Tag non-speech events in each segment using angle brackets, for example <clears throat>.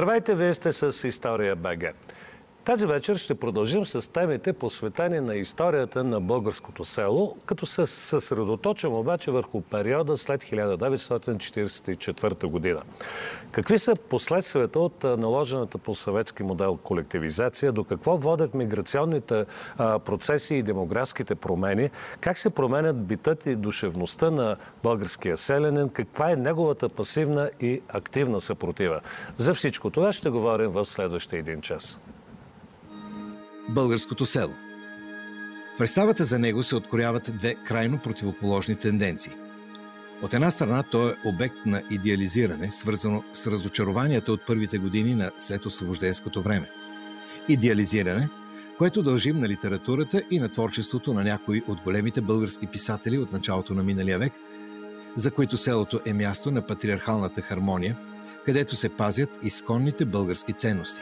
Здравейте, вие сте с История БГ. Тази вечер ще продължим с темите посветени на историята на българското село, като се съсредоточим обаче върху периода след 1944 година. Какви са последствията от наложената по съветски модел колективизация, до какво водят миграционните процеси и демографските промени, как се променят битът и душевността на българския селенин, каква е неговата пасивна и активна съпротива. За всичко това ще говорим в следващия един час българското село. В представата за него се открояват две крайно противоположни тенденции. От една страна той е обект на идеализиране, свързано с разочарованията от първите години на след освобожденското време. Идеализиране, което дължим на литературата и на творчеството на някои от големите български писатели от началото на миналия век, за които селото е място на патриархалната хармония, където се пазят изконните български ценности.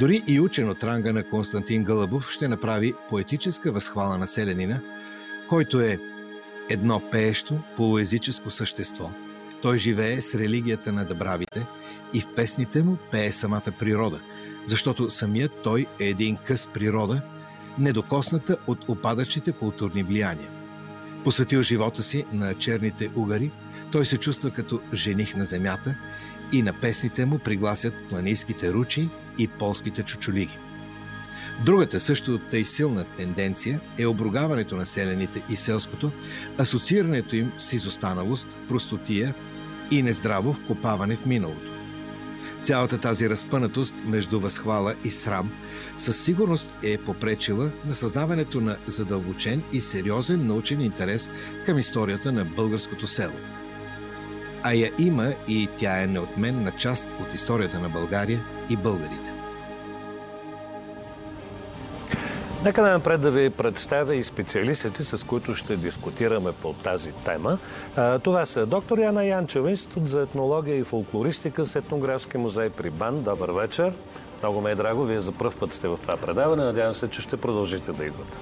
Дори и учен от ранга на Константин Гълъбов ще направи поетическа възхвала на селянина, който е едно пеещо, полуезическо същество. Той живее с религията на дъбравите и в песните му пее самата природа, защото самият той е един къс природа, недокосната от опадащите културни влияния. Посветил живота си на черните угари, той се чувства като жених на земята и на песните му пригласят планинските ручи и полските чучулиги. Другата също тъй силна тенденция е обругаването на селените и селското, асоциирането им с изостаналост, простотия и нездраво вкопаване в миналото. Цялата тази разпънатост между възхвала и срам със сигурност е попречила на създаването на задълбочен и сериозен научен интерес към историята на българското село – а я има и тя е неотменна част от историята на България и българите. Нека най-напред да ви представя и специалистите, с които ще дискутираме по тази тема. Това са доктор Яна Янчева, Институт за етнология и фолклористика с етнографски музей при БАН. Добър вечер. Много ме е драго. Вие за първ път сте в това предаване. Надявам се, че ще продължите да идвате.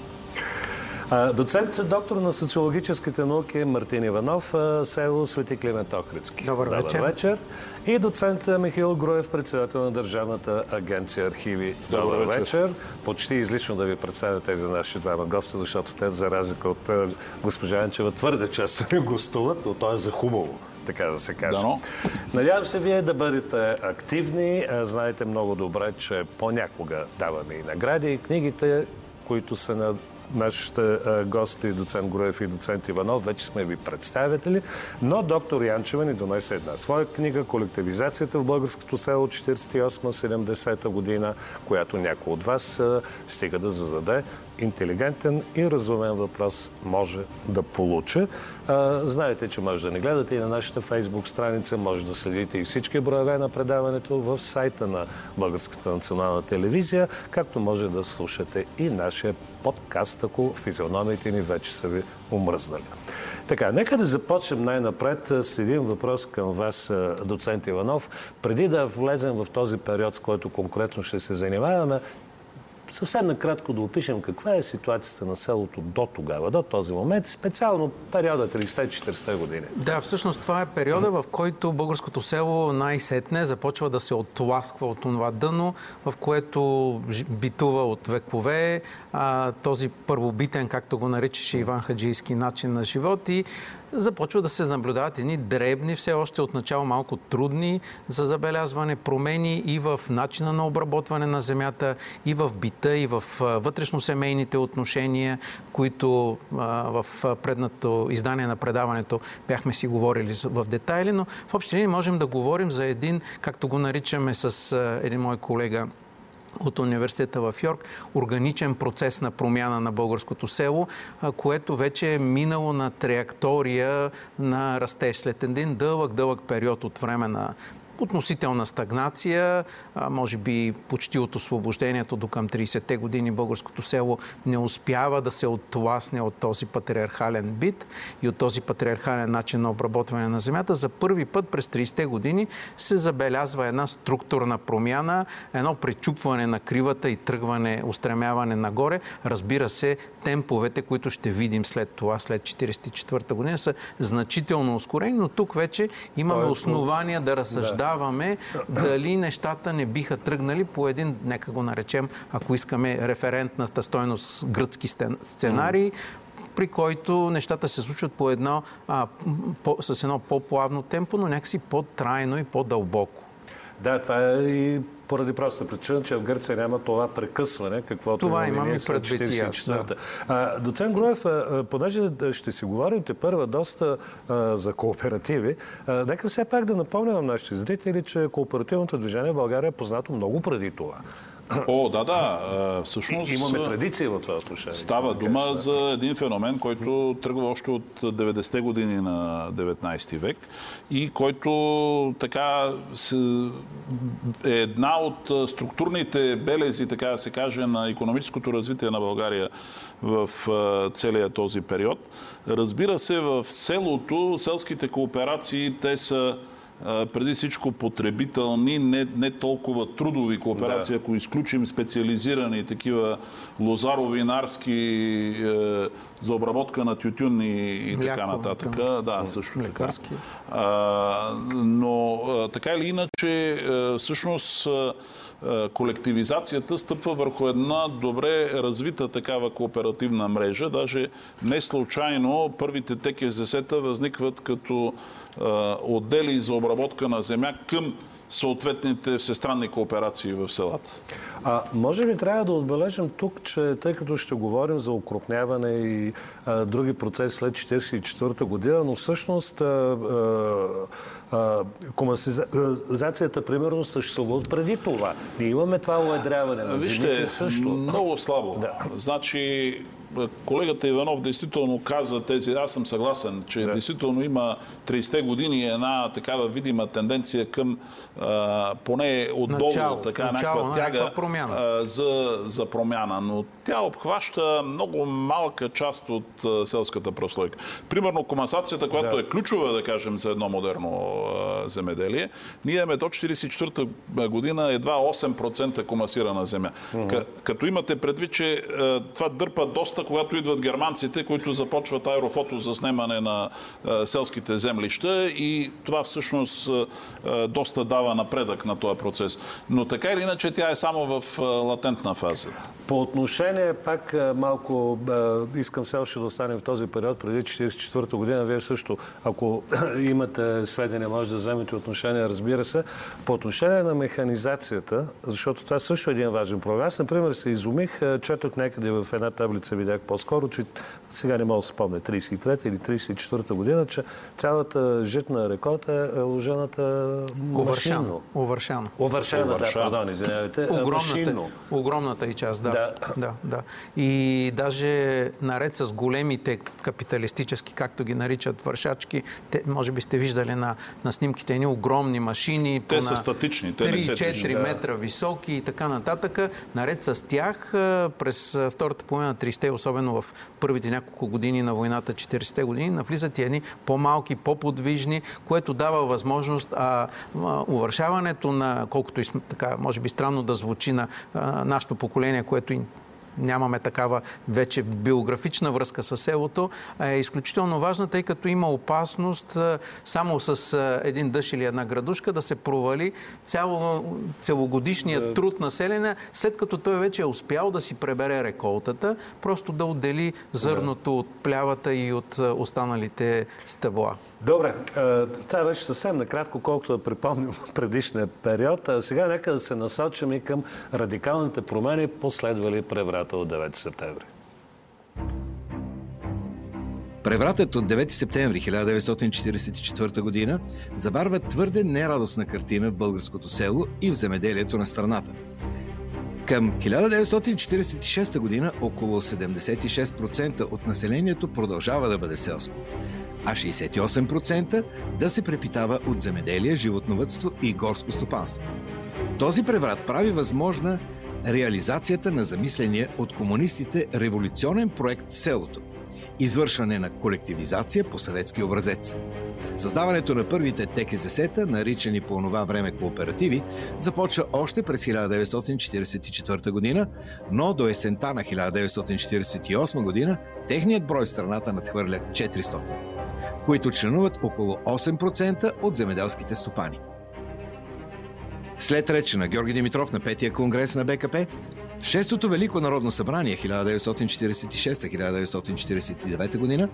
Доцент, доктор на социологическите науки Мартин Иванов, село Свети Климент Охридски. Добър, Добър вечер. вечер. И доцент Михаил Груев, председател на Държавната агенция архиви. Добър, Добър вечер. вечер. Почти излишно да ви представя тези наши двама гости, защото те, за разлика от госпожа Анчева, твърде често ни гостуват, но то е за хубаво така да се каже. Дано. Надявам се вие да бъдете активни. Знаете много добре, че понякога даваме и награди. И книгите, които са на нашите гости, доцент Гроев и доцент Иванов, вече сме ви представители, но доктор Янчева ни донесе една своя книга «Колективизацията в българското село 48-70 година», която някой от вас стига да зададе интелигентен и разумен въпрос може да получи. знаете, че може да ни гледате и на нашата фейсбук страница, може да следите и всички броеве на предаването в сайта на Българската национална телевизия, както може да слушате и нашия подкаст, ако физиономите ни вече са ви умръзнали. Така, нека да започнем най-напред с един въпрос към вас, доцент Иванов. Преди да влезем в този период, с който конкретно ще се занимаваме, съвсем накратко да опишем каква е ситуацията на селото до тогава, до този момент, специално периода 30-40 години. Да, всъщност това е периода, в който българското село най-сетне започва да се отласква от това дъно, в което битува от векове а, този първобитен, както го наричаше Иван Хаджийски, начин на живот и започва да се наблюдават едни дребни, все още от начало малко трудни за забелязване промени и в начина на обработване на земята, и в бита, и в вътрешно-семейните отношения, които в предното издание на предаването бяхме си говорили в детайли, но в общи линии можем да говорим за един, както го наричаме с един мой колега, от университета в Йорк, органичен процес на промяна на българското село, което вече е минало на траектория на растеж. След един дълъг, дълъг период от време на относителна стагнация, може би почти от освобождението до към 30-те години българското село не успява да се отласне от този патриархален бит и от този патриархален начин на обработване на земята. За първи път през 30-те години се забелязва една структурна промяна, едно пречупване на кривата и тръгване, устремяване нагоре. Разбира се, темповете, които ще видим след това, след 1944 година, са значително ускорени, но тук вече имаме основания да разсъждаваме наблюдаваме дали нещата не биха тръгнали по един, нека го наречем, ако искаме референтната стойност гръцки сценарий, при който нещата се случват по едно, а, по, с едно по-плавно темпо, но някакси по-трайно и по-дълбоко. Да, това е и поради проста причина, че в Гърция няма това прекъсване, каквото това имам и предвид да. Доцент Груев, понеже ще си говорим те първа доста а, за кооперативи, а, нека все пак да напомня на нашите зрители, че кооперативното движение в България е познато много преди това. О, да, да. Всъщност. Имаме традиция в това отношение. Става дума да. за един феномен, който тръгва още от 90-те години на 19 век и който така е една от структурните белези, така да се каже, на економическото развитие на България в целия този период. Разбира се, в селото, селските кооперации, те са преди всичко потребителни, не, не толкова трудови кооперации, да. ако изключим специализирани такива лозаро-винарски е, за обработка на тютюн и, и Мляко, така нататък. Да, да също така. А, но а, така или иначе, а, всъщност колективизацията стъпва върху една добре развита такава кооперативна мрежа. Даже не случайно първите ТКЗС-та възникват като отдели за обработка на земя към съответните всестранни кооперации в селата. А, може би трябва да отбележим тук, че тъй като ще говорим за укрупняване и а, други процеси след 1944 година, но всъщност а, а, комасизацията, примерно, съществува от преди това. Ние имаме това уедряване на Вижте, също. много слабо. Да. Значи, колегата Иванов действително каза тези, аз съм съгласен, че да. действително има 30-те години една такава видима тенденция към а, поне отдолу, начало, така начало, някаква тяга промяна. А, за, за промяна. Но тя обхваща много малка част от а, селската прослойка. Примерно комасацията, която да. е ключова, да кажем, за едно модерно а, земеделие, ние имаме до 44-та година едва 8% комасирана земя. Uh-huh. Като имате предвид, че а, това дърпа доста доста, когато идват германците, които започват аерофото за снимане на селските землища и това всъщност доста дава напредък на този процес. Но така или иначе тя е само в латентна фаза. По отношение, пак малко искам все още да останем в този период, преди 1944 година, вие също, ако <coughs> имате сведения, може да вземете отношение, разбира се. По отношение на механизацията, защото това също е един важен проблем. Аз, например, се изумих, четох някъде в една таблица, видях по-скоро, че сега не мога да спомня, 33-та или 34-та година, че цялата житна реколта е ложената машинно. Увършано. Увършано, да, пардон, извинявайте. Огромната, огромната и част, да. да. да, да. И даже наред с големите капиталистически, както ги наричат вършачки, те, може би сте виждали на, на снимките едни огромни машини. Те са статични, те 3-4 метра високи и така нататък. Наред с тях през втората половина на 30 особено в първите няколко години на войната, 40-те години, навлизат и едни по-малки, по-подвижни, което дава възможност а, а, увършаването на, колкото и така, може би странно да звучи на а, нашето поколение, което и нямаме такава вече биографична връзка с селото, е изключително важна, тъй като има опасност само с един дъжд или една градушка да се провали цяло, целогодишният труд население, след като той вече е успял да си пребере реколтата, просто да отдели зърното от плявата и от останалите стъбла. Добре, това беше съвсем накратко, колкото да припомним <laughs> предишния период. А сега нека да се насочим и към радикалните промени, последвали преврата от 9 септември. Превратът от 9 септември 1944 година забарва твърде нерадостна картина в българското село и в земеделието на страната. Към 1946 година около 76% от населението продължава да бъде селско, а 68% да се препитава от земеделие, животновътство и горско стопанство. Този преврат прави възможна реализацията на замисления от комунистите революционен проект Селото – извършване на колективизация по съветски образец. Създаването на първите ТКЗС-та, наричани по това време кооперативи, започва още през 1944 година, но до есента на 1948 година техният брой в страната надхвърля 400, които членуват около 8% от земеделските стопани. След реча на Георги Димитров на петия конгрес на БКП, Шестото Велико народно събрание 1946-1949 година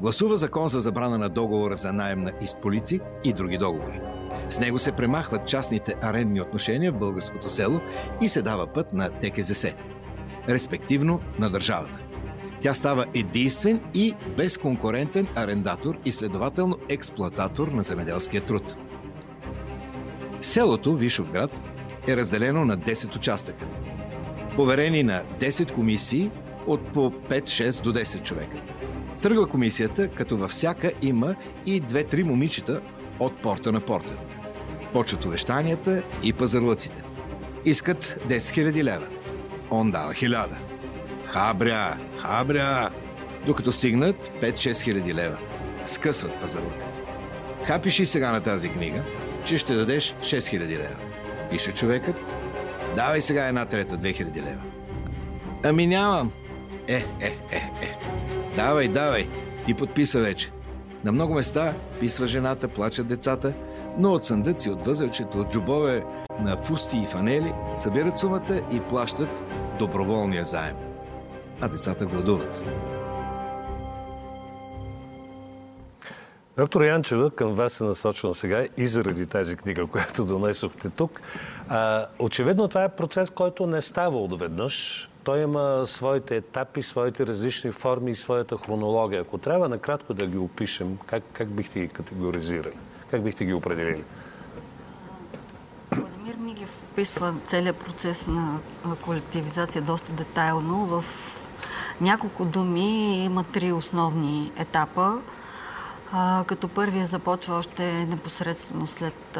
гласува закон за забрана на договора за найем на изполици и други договори. С него се премахват частните арендни отношения в българското село и се дава път на ТКЗС, респективно на държавата. Тя става единствен и безконкурентен арендатор и следователно експлоататор на земеделския труд. Селото Вишовград е разделено на 10 участъка, поверени на 10 комисии от по 5-6 до 10 човека. Тръгва комисията, като във всяка има и две-три момичета от порта на порта. Почват увещанията и пазарлъците. Искат 10 000 лева. Он дава 1000. Хабря, хабря! Докато стигнат 5-6 хиляди лева. Скъсват пазарлък. Хапиши сега на тази книга, че ще дадеш 6 хиляди лева. Пише човекът. Давай сега една трета, 2000 лева. Ами нямам. Е, е, е, е. Давай, давай. Ти подписа вече. На много места писва жената, плачат децата, но от съндъци, от възелчета, от джубове на фусти и фанели събират сумата и плащат доброволния заем. А децата гладуват. Доктор Янчева, към вас е насочена сега и заради тази книга, която донесохте тук. А, очевидно това е процес, който не става отведнъж. Той има своите етапи, своите различни форми и своята хронология. Ако трябва накратко да ги опишем, как, как бихте ги категоризирали? Как бихте ги определили? Владимир Мигев описва целият процес на колективизация доста детайлно. В няколко думи има три основни етапа. Като първия започва още непосредствено след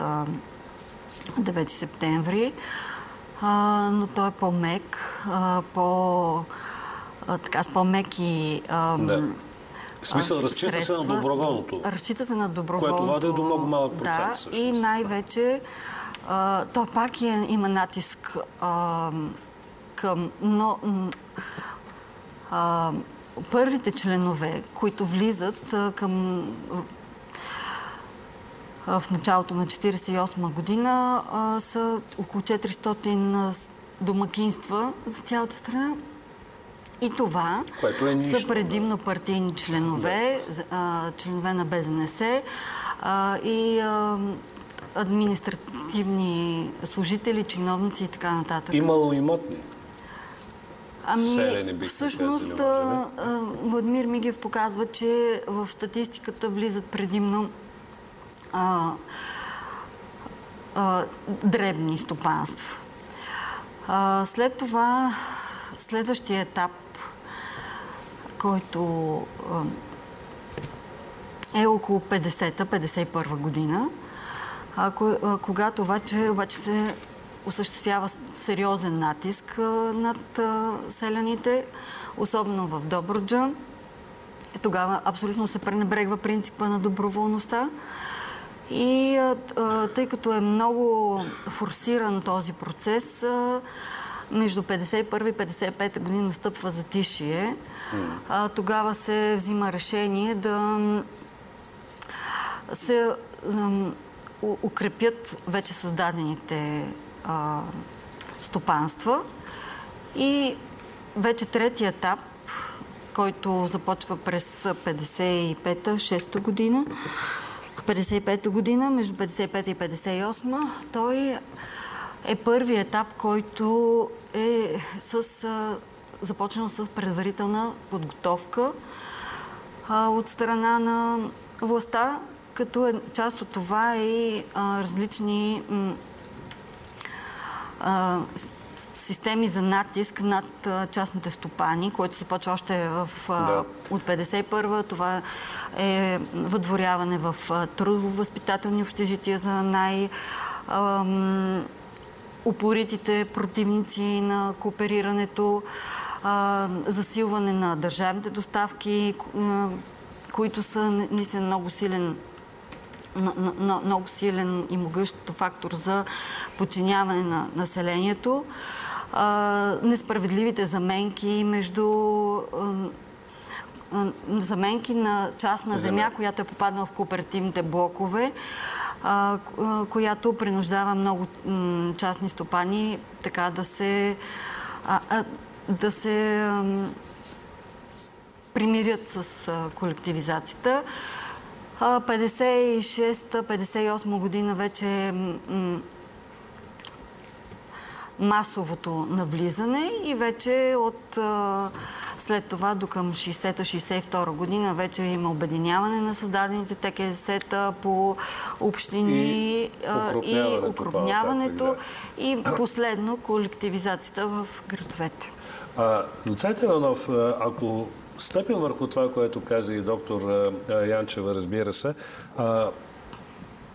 9 септември а, но той е по-мек, а, по, а, така, с по-меки да. В смисъл, разчита се на доброволното. Разчита се на доброволното. Което води до много малък процент. Да, всъщност. и най-вече той пак е, има натиск а, към... Но, а, първите членове, които влизат към в началото на 1948 година са около 400 домакинства за цялата страна. И това Което е нищо, са предимно партийни членове, да. членове на БЗНС и административни служители, чиновници и така нататък. Имало имотни? Ами, всъщност, Владимир Мигев показва, че в статистиката влизат предимно а, а, дребни стопанства. А, след това, следващия етап, който е около 50-та, 51 година, когато обаче, обаче се осъществява сериозен натиск над селяните, особено в Добруджа. Тогава абсолютно се пренебрегва принципа на доброволността. И тъй като е много форсиран този процес, между 51 и 55 години настъпва затишие. А, тогава се взима решение да се укрепят вече създадените а, стопанства. И вече третия етап, който започва през 55-6 година, 55-та година, между 55 и 58 той е първият етап, който е с, започнал с предварителна подготовка а, от страна на властта, като е, част от това е и а, различни а, системи за натиск над частните стопани, който започва още в, да. от 51-а. Това е въдворяване в трудово-възпитателни общежития за най- упоритите противници на кооперирането, засилване на държавните доставки, които са наистина много силен много силен и могъщ фактор за подчиняване на населението. Несправедливите заменки между заменки на частна земя, земя която е попаднала в кооперативните блокове, която принуждава много частни стопани така да се да се примирят с колективизацията. 56-58 година вече масовото навлизане и вече от след това до към 60-62 година вече има обединяване на създадените ТКЗ-та по общини и и, укрупняването, и последно колективизацията в градовете. Доцент Иванов, ако стъпим върху това, което каза и доктор Янчева, разбира се,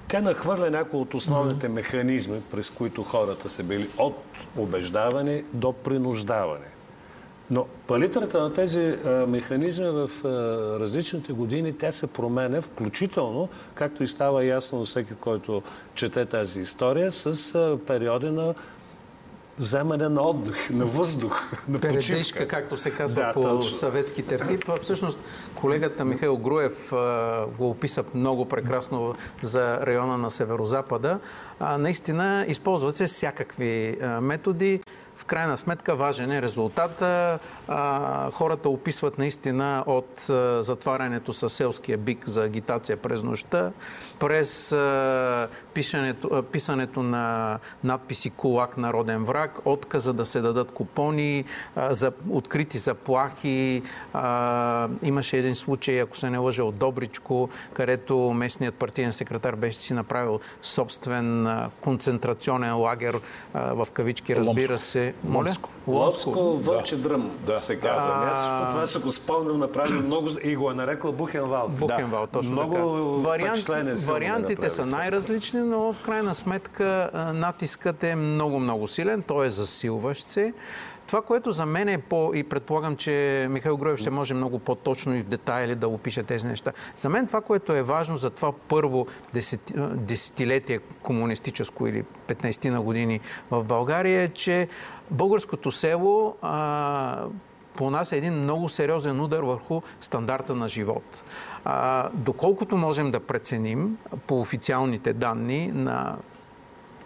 тя нахвърля някои от основните механизми, през които хората са били от убеждаване до принуждаване. Но палитрата на тези а, механизми в а, различните години, тя се променя, включително, както и става ясно на всеки, който чете тази история, с а, периоди на вземане на отдых, на въздух, на Передишка, както се казва да, по точно. съветски тертип. Всъщност, колегата Михаил Груев а, го описа много прекрасно за района на Северозапада. А, наистина, използват се всякакви а, методи. В крайна сметка важен е резултата. хората описват наистина от затварянето с селския бик за агитация през нощта, през писането, писането на надписи Кулак народен враг, отказа да се дадат купони, за открити заплахи. Имаше един случай, ако се не лъжа, от Добричко, където местният партиен секретар беше си направил собствен концентрационен лагер, в кавички разбира се, моля? Ловско, Вълче дръм да. се казва. А... Аз това се го спомням, направил много и го е нарекла Бухенвал. Бухенвал, да. точно много така. Вариант, вариантите са най-различни, но в крайна сметка натискът е много-много силен. Той е засилващ се. Това, което за мен е по... и предполагам, че Михаил Гроев ще може много по-точно и в детайли да опише тези неща. За мен това, което е важно за това първо десети... десетилетие комунистическо или 15 на години в България е, че българското село а, понася един много сериозен удар върху стандарта на живот. А, доколкото можем да преценим по официалните данни на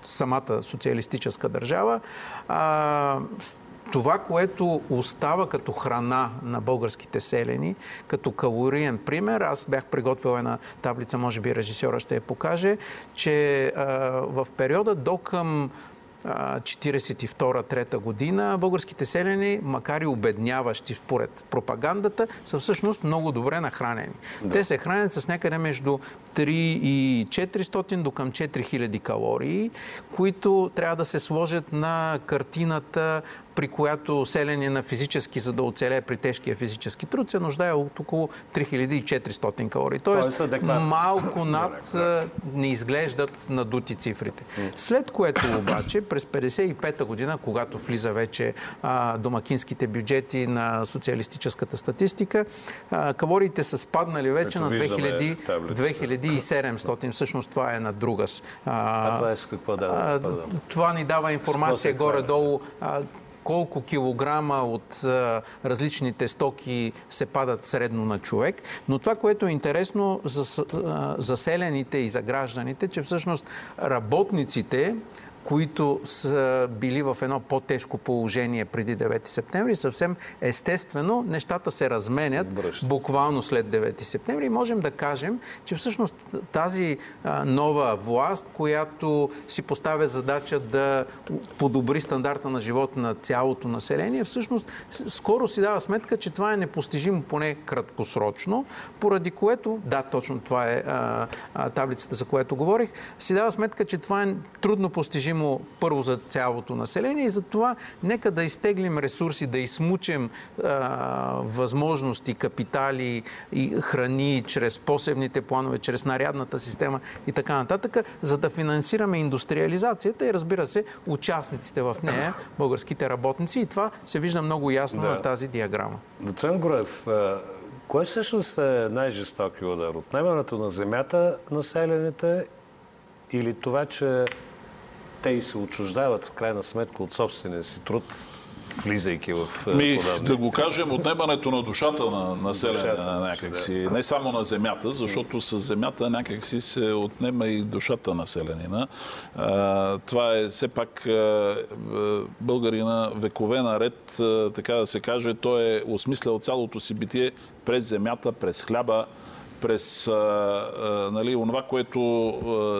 самата социалистическа държава, а, това, което остава като храна на българските селени, като калориен пример, аз бях приготвил една таблица, може би режисьора ще я покаже, че а, в периода до към 42-3 година, българските селени, макар и обедняващи според пропагандата, са всъщност много добре нахранени. Да. Те се хранят с някъде между 3 и 400 до към 4000 калории, които трябва да се сложат на картината при която селене на физически, за да оцелее при тежкия физически труд, се нуждае от около 3400 калории. Тоест, малко над не изглеждат надути цифрите. След което обаче, през 55-та година, когато влиза вече а, домакинските бюджети на социалистическата статистика, а, калориите са спаднали вече на 2000, 2700. Всъщност това е на друга. А, а това е с какво да? Това ни дава информация горе-долу колко килограма от а, различните стоки се падат средно на човек. Но това, което е интересно за заселените и за гражданите, че всъщност работниците които са били в едно по-тежко положение преди 9 септември, съвсем естествено нещата се разменят буквално след 9 септември. И можем да кажем, че всъщност тази нова власт, която си поставя задача да подобри стандарта на живот на цялото население, всъщност скоро си дава сметка, че това е непостижимо поне краткосрочно, поради което, да, точно това е а, а, таблицата, за която говорих, си дава сметка, че това е трудно постижимо необходимо първо за цялото население и за това нека да изтеглим ресурси, да измучим а, възможности, капитали и храни чрез посевните планове, чрез нарядната система и така нататък, за да финансираме индустриализацията и разбира се, участниците в нея, <coughs> българските работници. И това се вижда много ясно да. на тази диаграма. Доцент Гроев, кой всъщност е най-жестоки удар? Отнемането на земята населените или това, че те и се отчуждават в крайна сметка от собствения си труд, влизайки в е, Ми, Да го кажем, отнемането на душата на население някакси. Да. Не само на земята, защото с земята някакси се отнема и душата на населенина. Това е все пак българина векове наред, така да се каже, той е осмислял цялото си битие през земята, през хляба, през нали, онова, което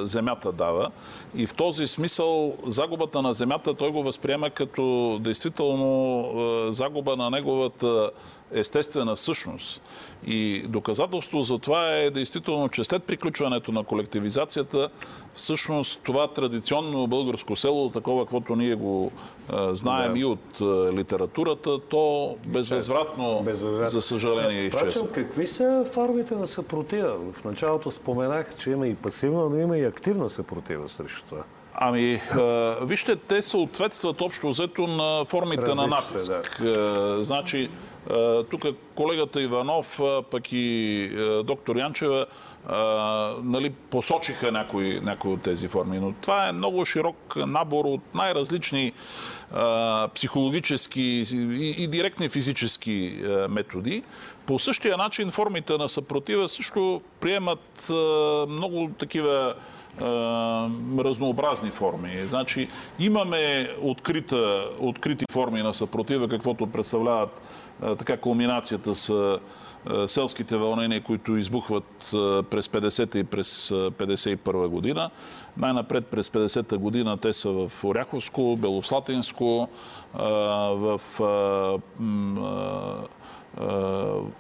земята дава. И в този смисъл загубата на земята той го възприема като действително загуба на неговата естествена същност. И доказателство за това е действително, че след приключването на колективизацията, всъщност това традиционно българско село, такова, каквото ние го а, знаем да. и от а, литературата, то безвъзвратно, безвъзвратно. за съжаление, е изчезва. какви са формите на съпротива? В началото споменах, че има и пасивна, но има и активна съпротива срещу това. Ами, а, вижте, те съответстват общо взето на формите Различни, на натиск. Да. значи, тук колегата Иванов, пък и доктор Янчева, нали, посочиха някои, някои от тези форми. Но това е много широк набор от най-различни психологически и, и директни физически методи. По същия начин формите на съпротива също приемат много такива разнообразни форми. Значи, имаме открита, открити форми на съпротива, каквото представляват така кулминацията с селските вълнения, които избухват през 50-та и през 51 година. Най-напред през 50-та година те са в Оряховско, Белослатинско, в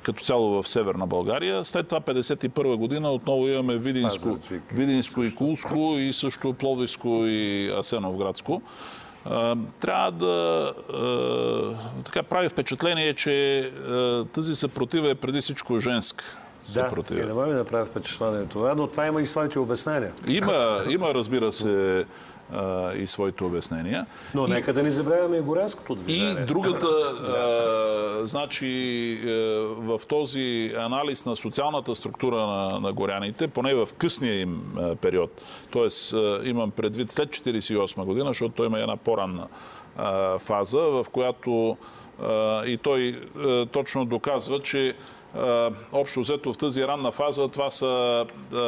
като цяло в Северна България. След това 51 година отново имаме Видинско, Видинско и Кулско и също Пловдивско и Асеновградско. Трябва да така прави впечатление, че тази съпротива е преди всичко женска. Да, и не може да прави впечатление това, но това има и своите обяснения. Има, има разбира се, а, и своите обяснения. Но и, нека да не забравяме и горянското движение. И другата, а, значи в този анализ на социалната структура на, на горяните, поне в късния им а, период, т.е. имам предвид след 1948 година, защото той има една по-ранна фаза, в която и той точно доказва, че общо взето в тази ранна фаза това са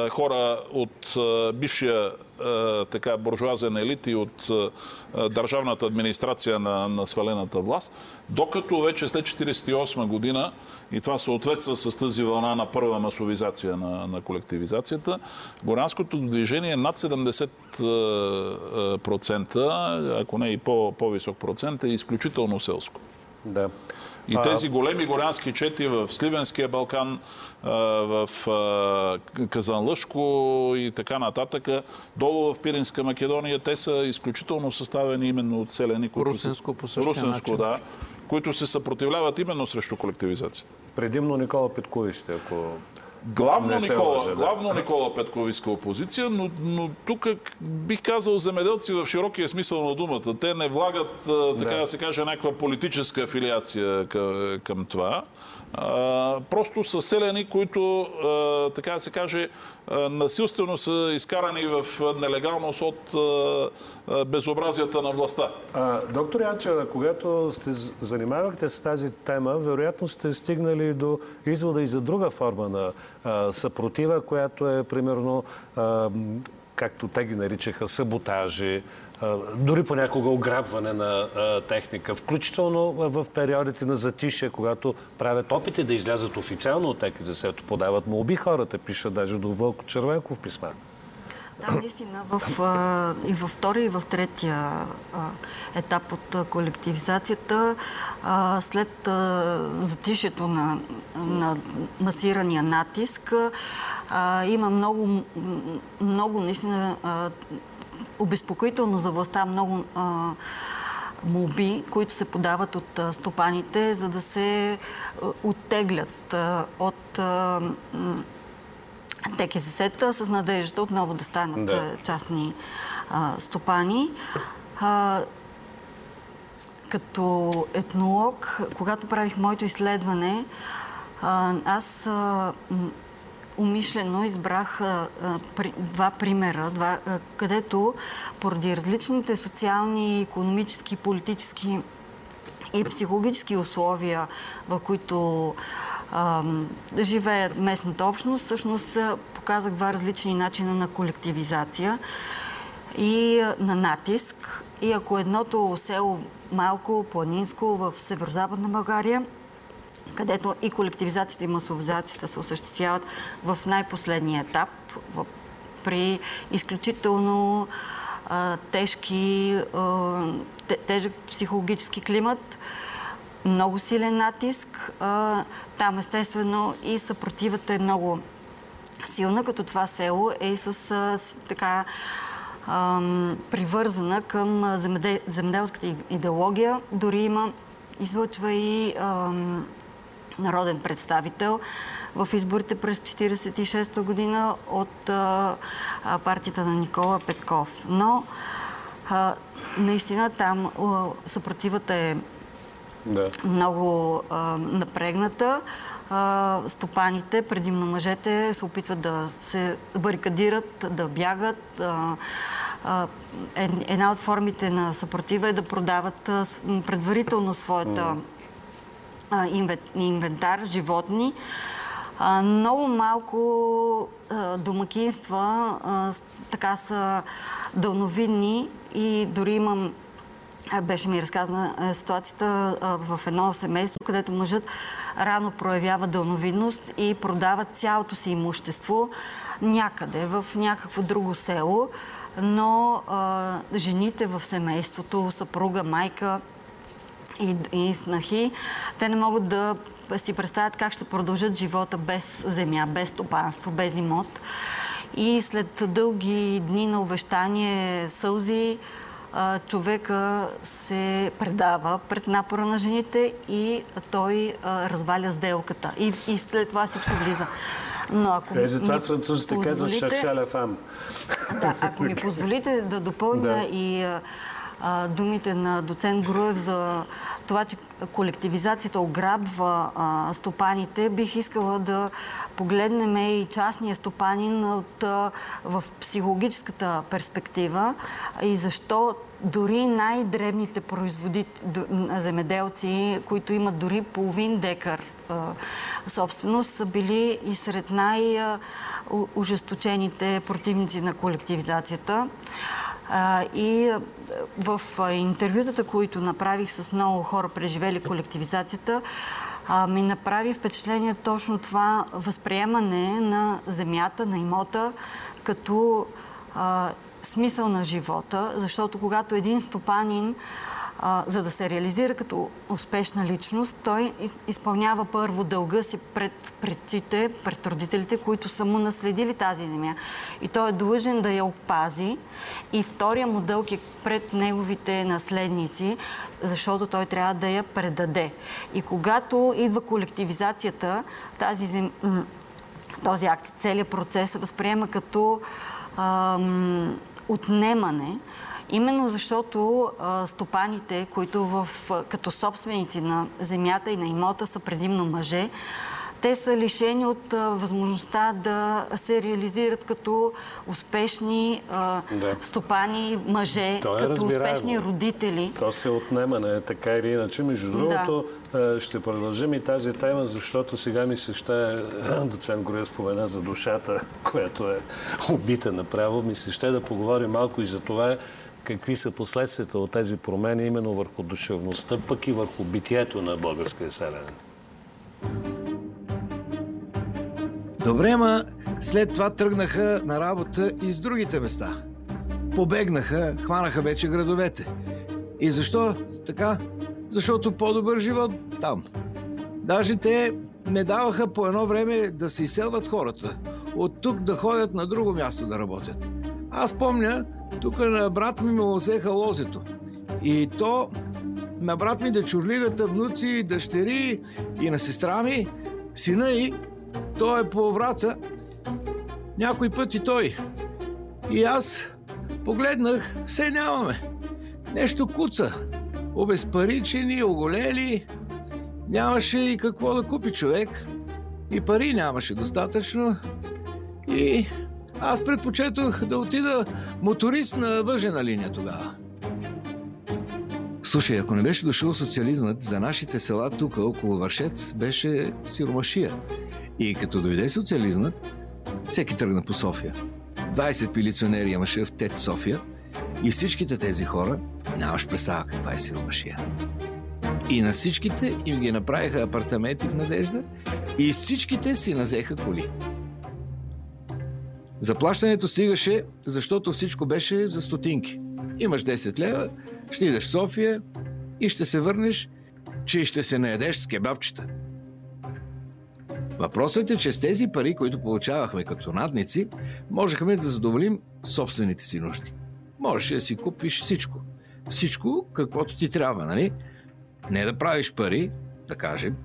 хора от бившия така буржуазен елит и от държавната администрация на, на свалената власт, докато вече след 1948 година, и това съответства с тази вълна на първа масовизация на, на колективизацията, горанското движение е над 70%, ако не и по, по-висок процент, е изключително селско. Да. И тези големи горянски чети в Сливенския Балкан, в Казанлъшко и така нататък, долу в Пиринска Македония, те са изключително съставени именно от селени, които... Русенско по същия Русенско, начин. да които се съпротивляват именно срещу колективизацията. Предимно Никола Петковисте, ако Главно, Никола, лъжа, главно Никола Петков иска опозиция, но, но тук бих казал земеделци в широкия смисъл на думата. Те не влагат, така да, да се каже, някаква политическа афилиация към, към това. Просто са селени, които, така да се каже, насилствено са изкарани в нелегалност от безобразията на властта. Доктор Янчева, когато сте занимавахте с тази тема, вероятно сте стигнали до извода и за друга форма на съпротива, която е примерно, както те ги наричаха, саботажи, дори понякога ограбване на техника, включително в периодите на затишие, когато правят опити да излязат официално от за сето, подават молби хората, пишат даже до Вълко Червенков писма. Да, наистина. В, и във втория и в третия етап от колективизацията, след затишето на, на масирания натиск, има много, много наистина обезпокоително за властта много а, молби, които се подават от а, стопаните, за да се а, оттеглят а, от а, ТКЗС-та с надеждата отново да станат Да. частни а, стопани. А, като етнолог, когато правих моето изследване, аз умишлено избрах а, при, два примера, два, а, където поради различните социални, економически, политически и психологически условия, в които а, живее местната общност, всъщност показах два различни начина на колективизация и на натиск. И ако едното село малко, планинско в северо-западна България, където и колективизацията и масовизацията се осъществяват в най-последния етап, при изключително а, тежки, а, те- тежък психологически климат, много силен натиск. А, там естествено и съпротивата е много силна, като това село е и с, с така привързана към земеделската идеология. Дори има, излъчва и народен представител в изборите през 1946 година от а, партията на Никола Петков. Но а, наистина там а, съпротивата е Да. много напрегната. Стопаните, предимно мъжете, се опитват да се барикадират, да бягат. Една от формите на съпротива е да продават предварително своята инвен- инвентар, животни. Много малко домакинства така са дълновидни и дори имам беше ми разказана ситуацията в едно семейство, където мъжът рано проявява дълновидност и продава цялото си имущество някъде, в някакво друго село, но а, жените в семейството, съпруга, майка, и, и снахи, те не могат да си представят как ще продължат живота без земя, без стопанство, без имот. И след дълги дни на увещание, сълзи, човека се предава пред напора на жените и той разваля сделката. И, и след това всичко влиза. Но ако Е, затова французите казват шаршаля фам. да, ако ми позволите да допълня Да. и думите на доцент Груев за това, че колективизацията ограбва стопаните, бих искала да погледнем и частния стопанин от, в психологическата перспектива и защо дори най-дребните земеделци, които имат дори половин декар собственост, са били и сред най-ожесточените противници на колективизацията. И в интервютата, които направих с много хора, преживели колективизацията, ми направи впечатление точно това възприемане на земята, на имота, като смисъл на живота, защото когато един стопанин а, за да се реализира като успешна личност, той из- изпълнява първо дълга си пред предците, пред родителите, които са му наследили тази земя. И той е длъжен да я опази. И втория му дълг е пред неговите наследници, защото той трябва да я предаде. И когато идва колективизацията, тази зем... този акт, целият процес се възприема като ам, отнемане, именно защото а, стопаните, които в, като собственици на земята и на имота са предимно мъже, те са лишени от а, възможността да се реализират като успешни а, Да. стопани, мъже, То е като разбираемо. успешни родители. То се отнемане, така или иначе. Между другото, е, ще продължим и тази тема, защото сега ми се ще, доцент Горев спомена за душата, <laughs> която е убита направо, ми се ще да поговорим малко и за това какви са последствията от тези промени именно върху душевността, пък и върху битието на българския селянин. Добре, ма след това тръгнаха на работа и с другите места. Побегнаха, хванаха вече градовете. И защо така? Защото по-добър живот там. Даже те не даваха по едно време да се изселват хората. От тук да ходят на друго място да работят. Аз помня, тук на брат ми му взеха лозето. И то на брат ми да чурлигата внуци, дъщери и на сестра ми, сина и, той е по враца. Някой път и той. И аз погледнах, все нямаме. Нещо куца. Обезпаричени, оголели. Нямаше и какво да купи човек. И пари нямаше достатъчно. И аз предпочетох да отида моторист на въжена линия тогава. Слушай, ако не беше дошъл социализмът, за нашите села тук, около Вършец, беше сиромашия. И като дойде социализмът, всеки тръгна по София. 20 пилиционери имаше в ТЕТ София и всичките тези хора нямаш представа каква е сиромашия. И на всичките им ги направиха апартаменти в надежда и всичките си назеха коли. Заплащането стигаше, защото всичко беше за стотинки. Имаш 10 лева, ще идеш в София и ще се върнеш, че ще се наедеш с кебабчета. Въпросът е, че с тези пари, които получавахме като надници, можехме да задоволим собствените си нужди. Можеше да си купиш всичко. Всичко, каквото ти трябва, нали? Не да правиш пари, да кажем,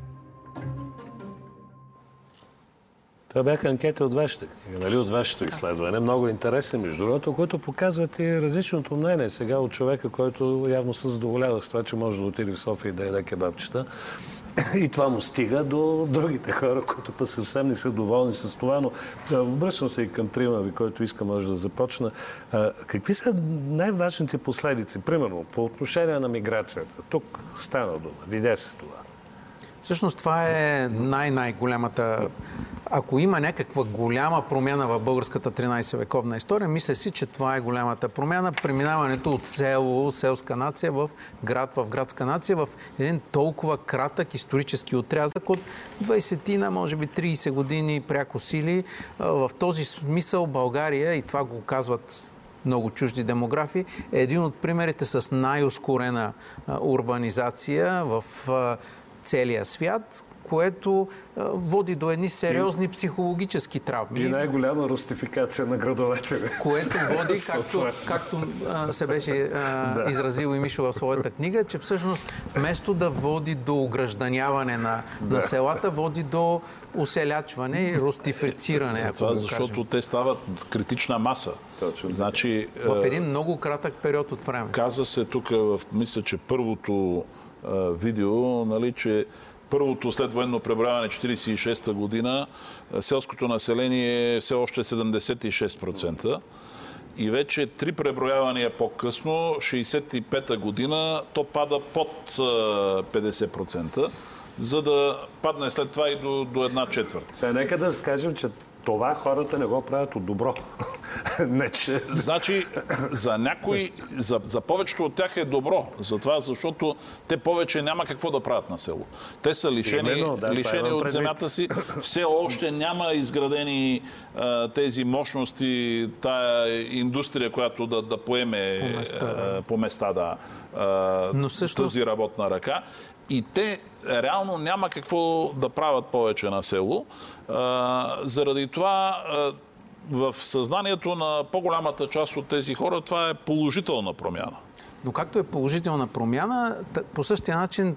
Това бяха анкети от вашата книга, нали, от вашето изследване. Много интересни, между другото, които показват и различното мнение сега от човека, който явно се задоволява с това, че може да отиде в София и да яде кебабчета. И това му стига до другите хора, които па съвсем не са доволни с това. Но обръщам се и към трима ви, който иска може да започна. Какви са най-важните последици, примерно, по отношение на миграцията? Тук стана дума, видя се това. Всъщност това е най-най-голямата ако има някаква голяма промяна в българската 13-вековна история, мисля си, че това е голямата промяна. Преминаването от село, селска нация в град, в градска нация, в един толкова кратък исторически отрязък от 20 на, може би 30 години пряко сили. В този смисъл България, и това го казват много чужди демографи, е един от примерите с най-ускорена урбанизация в целия свят, което води до едни сериозни психологически травми. И най-голяма рустификация на градовете. Което <laughs> води, както, както а, се беше а, да. изразил и Мишо в своята книга, че всъщност вместо да води до огражданяване на, да. на селата, води до уселячване и рустифициране. За това, защото те стават критична маса. Точно. Значи, в един много кратък период от време. Каза се тук, в, мисля, че първото а, видео, нали, че първото след военно преброяване 1946 година селското население е все още 76%. И вече три преброявания по-късно, 65-та година, то пада под 50%, за да падне след това и до, до една четвърт. Сега нека да кажем, че това хората не го правят от добро. <laughs> не, че... Значи, за някои, за, за повечето от тях е добро. Затова, защото те повече няма какво да правят на село. Те са лишени, Именно, да, лишени от земята си. Все още няма изградени а, тези мощности, тая индустрия, която да, да поеме по места, а, по места да, а, Но също... тази работна ръка и те реално няма какво да правят повече на село. заради това в съзнанието на по-голямата част от тези хора това е положителна промяна. Но както е положителна промяна, по същия начин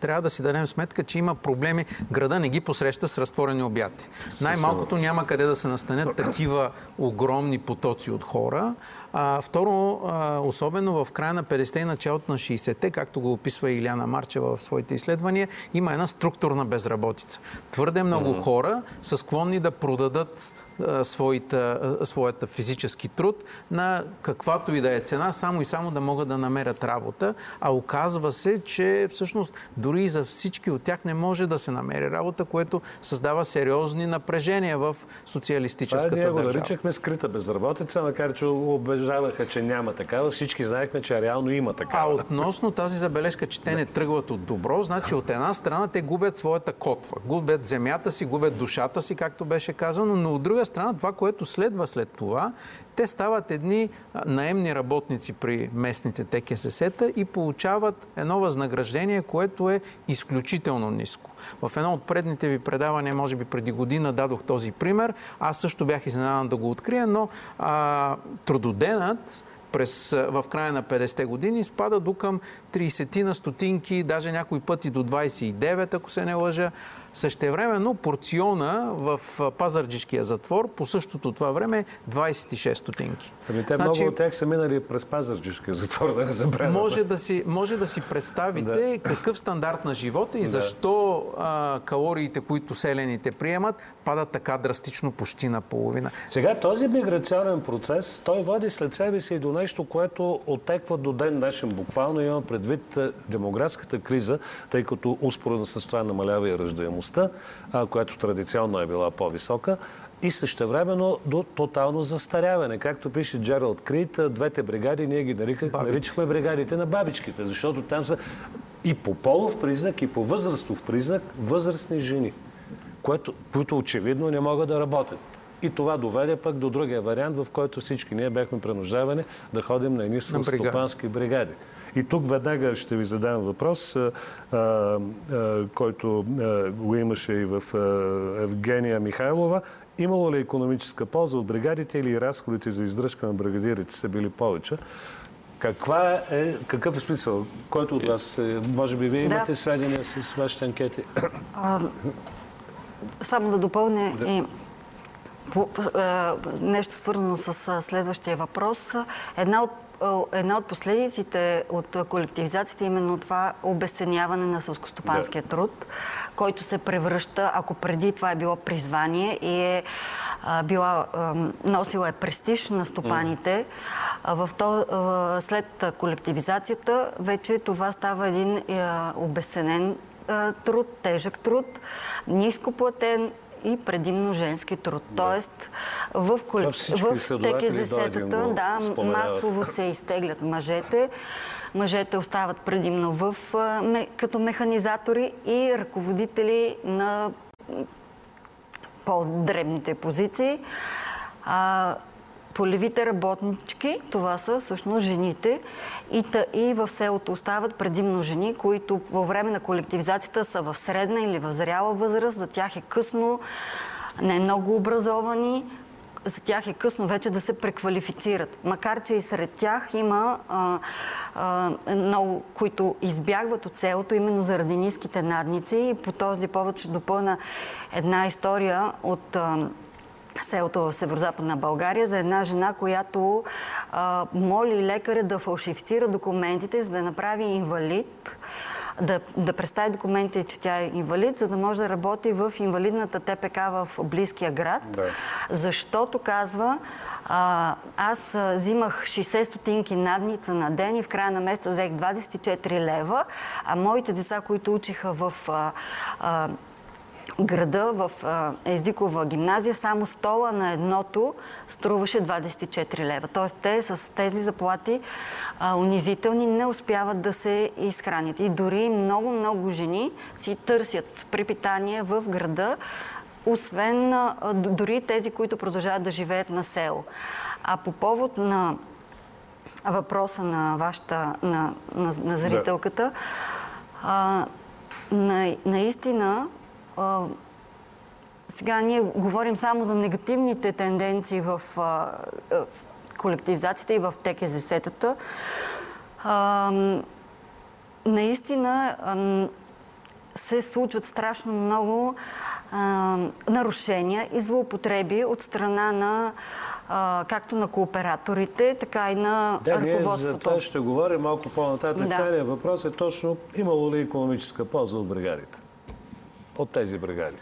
трябва да си дадем сметка, че има проблеми. Града не ги посреща с разтворени обяти. Най-малкото няма къде да се настанят такива огромни потоци от хора. А, второ, а, особено в края на 50-те и началото на 60-те, както го описва Иляна Марчева в своите изследвания, има една структурна безработица. Твърде много mm-hmm. хора са склонни да продадат а, своята, а, своята физически труд на каквато и да е цена, само и само да могат да намерят работа. А оказва се, че всъщност дори и за всички от тях не може да се намери работа, което създава сериозни напрежения в социалистическата Това ние го наричахме скрита безработица, макар че убеждаваха, че няма такава. Всички знаехме, че реално има такава. А относно тази забележка, че те не тръгват от добро, значи от една страна те губят своята котва. Губят земята си, губят душата си, както беше казано, но от друга страна това, което следва след това, те стават едни наемни работници при местните ТКСС-та и получават едно възнаграждение, което е изключително ниско. В едно от предните ви предавания, може би преди година, дадох този пример. Аз също бях изненадан да го открия, но а, трудоденът през, в края на 50-те години спада до към 30 на стотинки, даже някои пъти до 29, ако се не лъжа. Същевременно порциона в пазарджишкия затвор по същото това време е 26 стотинки. Ами те значи, много от тях са минали през пазарджишкия затвор, да не забравяме. Може да си, може да си представите да. какъв стандарт на живота и да. защо а, калориите, които селените приемат, падат така драстично почти на половина. Сега този миграционен процес, той води след себе си и до нещо, което отеква до ден днешен. Буквално има предвид демографската криза, тъй като успоредно с това намалява и ръждаемостта, която традиционно е била по-висока и същевременно до тотално застаряване. Както пише Джералд Крит, двете бригади ние ги наричах, наричахме бригадите на бабичките, защото там са и по полов признак, и по възрастов признак възрастни жени, което, които очевидно не могат да работят. И това доведе пък до другия вариант, в който всички ние бяхме принуждавани да ходим на едни стопански бригади. И тук веднага ще ви задам въпрос, който го имаше и в Евгения Михайлова. Имало ли економическа полза от бригадите или разходите за издръжка на бригадирите са били повече? Каква е, какъв е смисъл? Който от вас, е, може би вие имате да. сведения с вашите анкети? А, само да допълня да. и по, а, нещо свързано с следващия въпрос. Една от една от последиците от колективизацията е именно това обесценяване на сълскостопанския да. труд, който се превръща, ако преди това е било призвание и е а, била, а, носила е престиж на стопаните, а, в то, а, след колективизацията вече това става един а, обесценен труд, тежък труд, ниско платен, и предимно женски труд. Да. Тоест, в, колек... в ТКЗС-тата да, масово се изтеглят мъжете. Мъжете остават предимно в, като механизатори и ръководители на по-дребните позиции. А, полевите работнички, това са всъщност жените. И, та, и в селото остават предимно жени, които по време на колективизацията са в средна или в зряла възраст. За тях е късно, не много образовани, за тях е късно вече да се преквалифицират. Макар, че и сред тях има а, а, много, които избягват от селото именно заради ниските надници. И по този повод ще допълна една история от а, селото в северо-западна България за една жена, която а, моли лекаря да фалшифицира документите, за да направи инвалид да, да представи документите, че тя е инвалид, за да може да работи в инвалидната ТПК в близкия град. Да. Защото, казва, а, аз взимах 60 стотинки надница на ден и в края на месеца взех 24 лева, а моите деца, които учиха в а, а, града в езикова гимназия, само стола на едното струваше 24 лева. Тоест те с тези заплати а, унизителни не успяват да се изхранят. И дори много-много жени си търсят припитание в града, освен а, дори тези, които продължават да живеят на село. А по повод на въпроса на вашата, на, на, на зрителката, да. а, на, наистина сега ние говорим само за негативните тенденции в, в колективизацията и в ТКЗС-тата. наистина се случват страшно много а, нарушения и злоупотреби от страна на а, както на кооператорите, така и на да, ръководството. Ние за това ще говорим малко по-нататък. Да. Въпрос е точно имало ли економическа полза от бригадите? От тези бригади?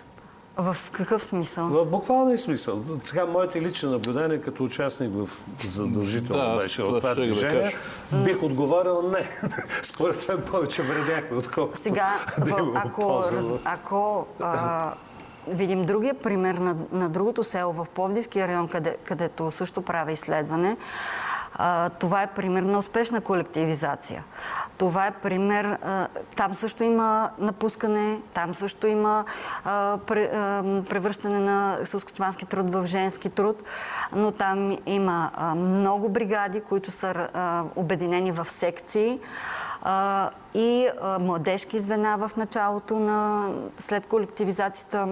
В какъв смисъл? В буквалния смисъл. Сега, моите лични наблюдения като участник в задължително да, беше от това движение, да бих отговорил не. <laughs> Според мен повече вредяхме, отколкото Сега, <laughs> да ако, раз, ако а, видим другия пример на, на другото село в Пловдивския район, къде, където също правя изследване, Това е пример на успешна колективизация. Това е пример. А, там също има напускане, там също има а, пре, превръщане на сълскостопански труд в женски труд, но там има много бригади, които са обединени в секции и младежки звена в началото на след колективизацията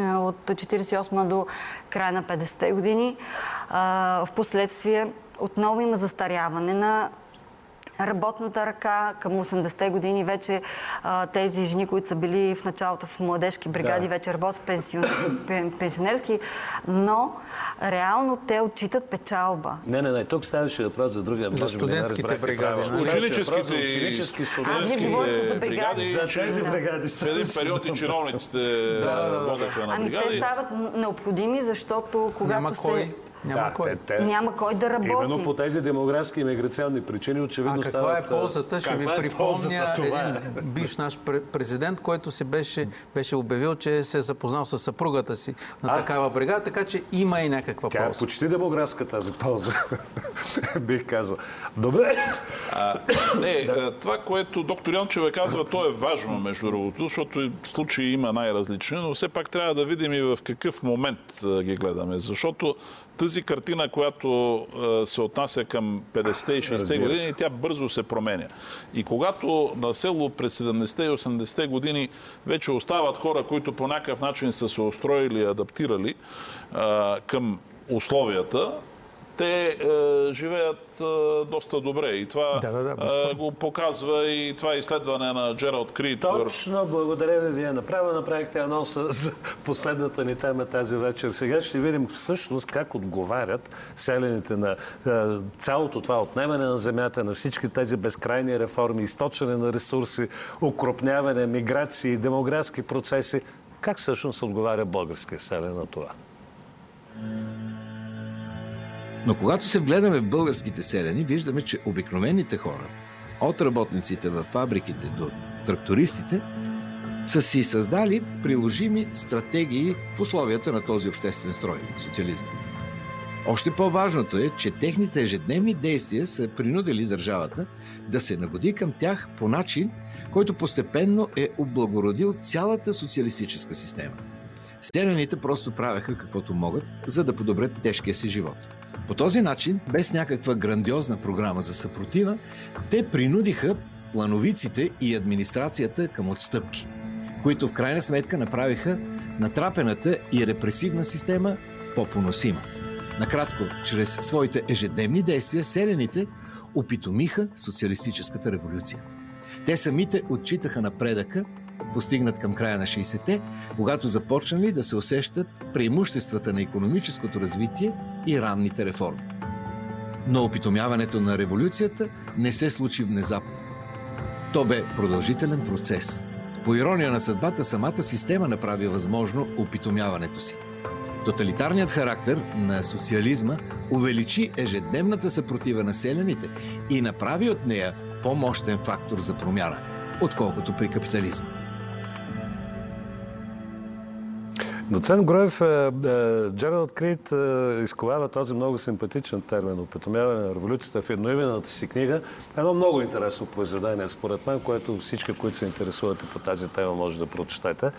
от 48 до края на 50-те години. В последствие отново има застаряване на работната ръка. Към 80-те години вече а, тези жени, които са били в началото в младежки бригади, да. вече работят пенсион... пенсионерски, но реално те отчитат печалба. Не, не, не, тук ставаше въпрос за другия. За студентските бригади. Ученическите ученически студентски бригади. За тези бригади. В един период и чиновниците водеха на бригади. Ами те стават необходими, защото когато се... Няма, да, кой. Те, те, Няма кой да работи. Именно по тези демографски и миграционни причини очевидно а каква стават... е ползата? Ще ви е припомня един е. бивш наш президент, който се беше, беше обявил, че се е запознал с съпругата си на а? такава бригада, така че има и някаква Тя полза. Тя е почти демографска тази полза, <laughs> бих казал. Добре. А, не, <coughs> да. това, което доктор Янчева казва, то е важно, между другото, защото случаи има най-различни, но все пак трябва да видим и в какъв момент ги гледаме, защото тази картина, която се отнася към 50-те и 60-те години, тя бързо се променя. И когато на село през 70-те и 80-те години вече остават хора, които по някакъв начин са се устроили и адаптирали към условията, те е, живеят е, доста добре. И това да, да, да, е, го показва и това изследване на Джералд Крит. Точно, благодаря ви. Вие направо направихте анонса <laughs> за последната ни тема тази вечер. Сега ще видим всъщност как отговарят селените на е, цялото това отнемане на земята, на всички тези безкрайни реформи, източване на ресурси, укропняване, миграции, демографски процеси. Как всъщност отговаря българския селен на това? Но когато се вгледаме в българските селени, виждаме, че обикновените хора, от работниците в фабриките до трактористите, са си създали приложими стратегии в условията на този обществен строй – социализм. Още по-важното е, че техните ежедневни действия са принудили държавата да се нагоди към тях по начин, който постепенно е облагородил цялата социалистическа система. Селените просто правеха каквото могат, за да подобрят тежкия си живот – по този начин, без някаква грандиозна програма за съпротива, те принудиха плановиците и администрацията към отстъпки, които в крайна сметка направиха натрапената и репресивна система по-поносима. Накратко, чрез своите ежедневни действия, селените опитомиха социалистическата революция. Те самите отчитаха напредъка постигнат към края на 60-те, когато започнали да се усещат преимуществата на економическото развитие и ранните реформи. Но опитомяването на революцията не се случи внезапно. То бе продължителен процес. По ирония на съдбата, самата система направи възможно опитомяването си. Тоталитарният характер на социализма увеличи ежедневната съпротива на селените и направи от нея по-мощен фактор за промяна, отколкото при капитализма. Доцент Гроев, е, е, Джералд Крит е, изковава този много симпатичен термин опитомяване на революцията в едноимената си книга. Едно много интересно произведение, според мен, което всички, които се интересувате по тази тема, може да прочетете.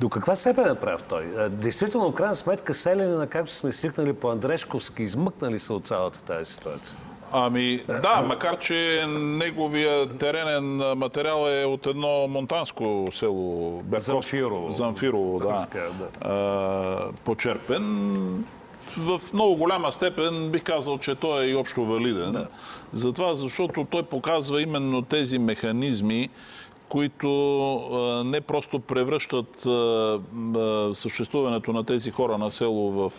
До каква степен е прав той? Действително, в крайна сметка, селени, както сме свикнали по Андрешковски, измъкнали се от цялата тази ситуация. Ами да, макар че неговия теренен материал е от едно монтанско село Берков, Замфирово. Замфирово, да. да. А, почерпен. В много голяма степен бих казал, че той е и общо валиден. Да. Затова, защото той показва именно тези механизми, които а, не просто превръщат а, съществуването на тези хора на село в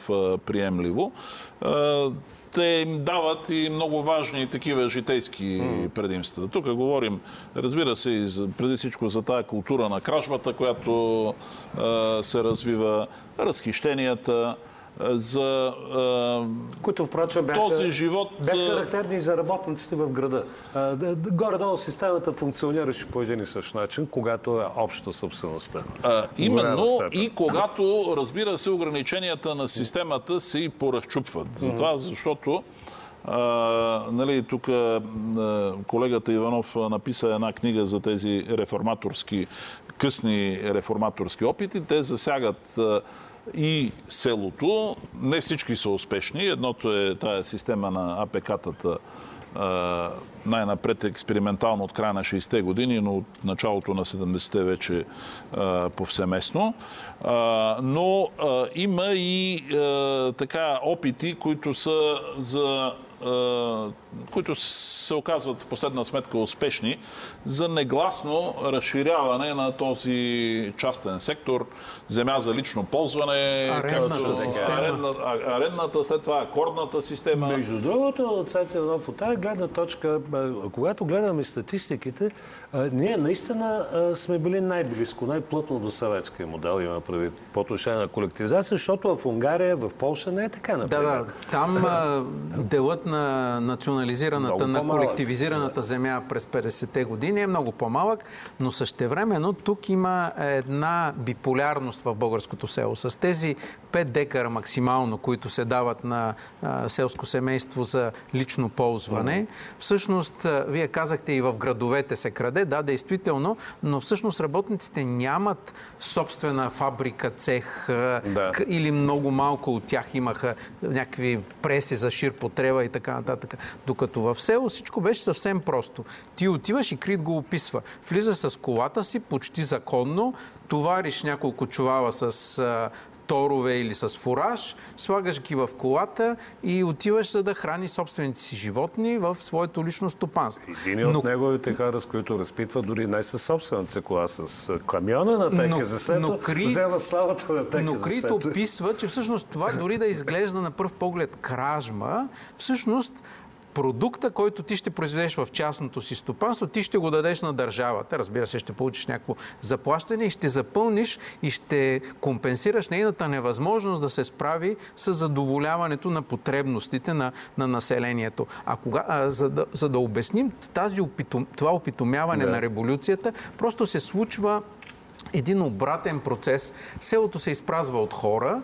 приемливо, те им дават и много важни такива житейски предимства. Тук говорим, разбира се, и за, преди всичко за тая култура на кражбата, която а, се развива, разхищенията, за които впрочем бяха, този живот. бяха характерни за работниците в града. Горе-долу системата функционираше по един и същ начин, когато е общо собствеността. А, именно и когато, разбира се, ограниченията на системата се и поразчупват. Затова, защото а, нали, тук а, колегата Иванов написа една книга за тези реформаторски, късни реформаторски опити. Те засягат а, и селото. Не всички са успешни. Едното е тая система на АПК-тата, най-напред експериментално от края на 60-те години, но от началото на 70-те вече повсеместно. Но има и така опити, които са за които се оказват в последна сметка успешни за негласно разширяване на този частен сектор, земя за лично ползване, арендната, система. Арендна, арендната, след това акордната система. Между другото, Цвети Иванов, от тази гледна точка, когато гледаме статистиките, ние наистина сме били най-близко, най-плътно до съветския модел, има прави по отношение на колективизация, защото в Унгария, в Польша не е така, например. Да, да. Там <laughs> делът на национализираната, на колективизираната земя през 50-те години е много по-малък, но същевременно тук има една биполярност в българското село. С тези 5 декара максимално, които се дават на селско семейство за лично ползване, всъщност, вие казахте и в градовете се краде, да, действително, но всъщност работниците нямат собствена фабрика, цех да. или много малко от тях имаха някакви преси за шир потреба и така нататък. Докато в село всичко беше съвсем просто. Ти отиваш и Крит го описва. Влизаш с колата си почти законно, товариш няколко чувала с торове или с фураж, слагаш ги в колата и отиваш за да храни собствените си животни в своето лично стопанство. Един но... от неговите хора, с които разпитва, дори не със собствената кола, с камиона на ТКЗС-то, Крит... взема славата на ТКЗС. Но Крит описва, че всъщност това дори да изглежда на пръв поглед кражма, всъщност продукта, който ти ще произведеш в частното си стопанство, ти ще го дадеш на държавата. Разбира се, ще получиш някакво заплащане и ще запълниш и ще компенсираш нейната невъзможност да се справи с задоволяването на потребностите на, на населението. А, кога, а за, да, за да обясним тази опитом, това опитомяване да. на революцията, просто се случва един обратен процес. Селото се изпразва от хора,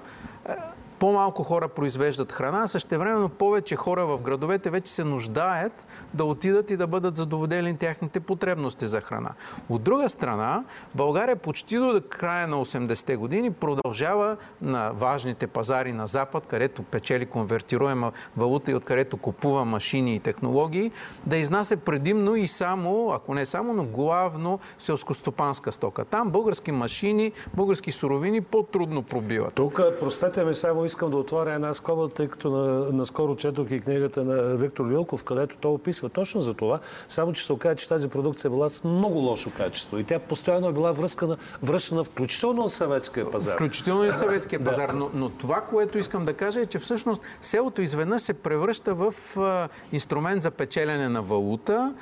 по-малко хора произвеждат храна, а времено повече хора в градовете вече се нуждаят да отидат и да бъдат задоволени тяхните потребности за храна. От друга страна, България почти до края на 80-те години продължава на важните пазари на Запад, където печели конвертируема валута и откъдето купува машини и технологии, да изнася предимно и само, ако не само, но главно селскостопанска стока. Там български машини, български суровини по-трудно пробиват. Тук, простете ми само, искам да отворя една скоба, тъй като на, наскоро четох и книгата на Виктор Вилков, където той описва точно за това, само че се оказа, че тази продукция е била с много лошо качество и тя постоянно е била връзкана, връщана включително от съветския пазар. Включително и от съветския пазар. Но, но това, което искам да кажа е, че всъщност селото изведнъж се превръща в а, инструмент за печелене на валута,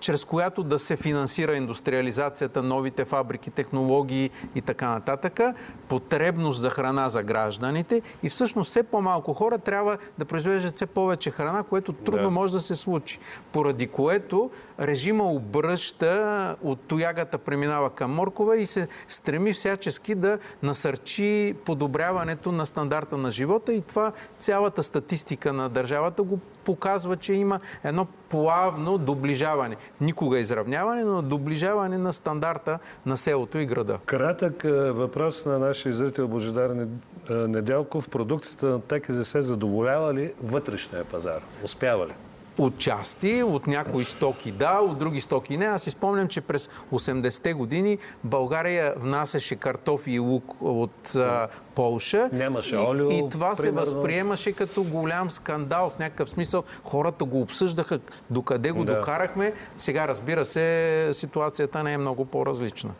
чрез която да се финансира индустриализацията, новите фабрики, технологии и така нататък, потребност за храна за гражданите и всъщност все по-малко хора трябва да произвеждат все повече храна, което трудно да. може да се случи. Поради което режима обръща от тоягата преминава към моркова и се стреми всячески да насърчи подобряването на стандарта на живота и това цялата статистика на държавата го показва, че има едно плавно доближаване. Никога изравняване, но доближаване на стандарта на селото и града. Кратък е, въпрос на нашия зрител Божидар е, Неделков. Продукцията на ТКЗС задоволява ли вътрешния пазар? Успява ли? Отчасти, от някои стоки да, от други стоки не. Аз си спомням, че през 80-те години България внасяше картофи и лук от а, Полша. Нямаше олио. И, и това примерно. се възприемаше като голям скандал. В някакъв смисъл хората го обсъждаха докъде го да. докарахме. Сега, разбира се, ситуацията не е много по-различна.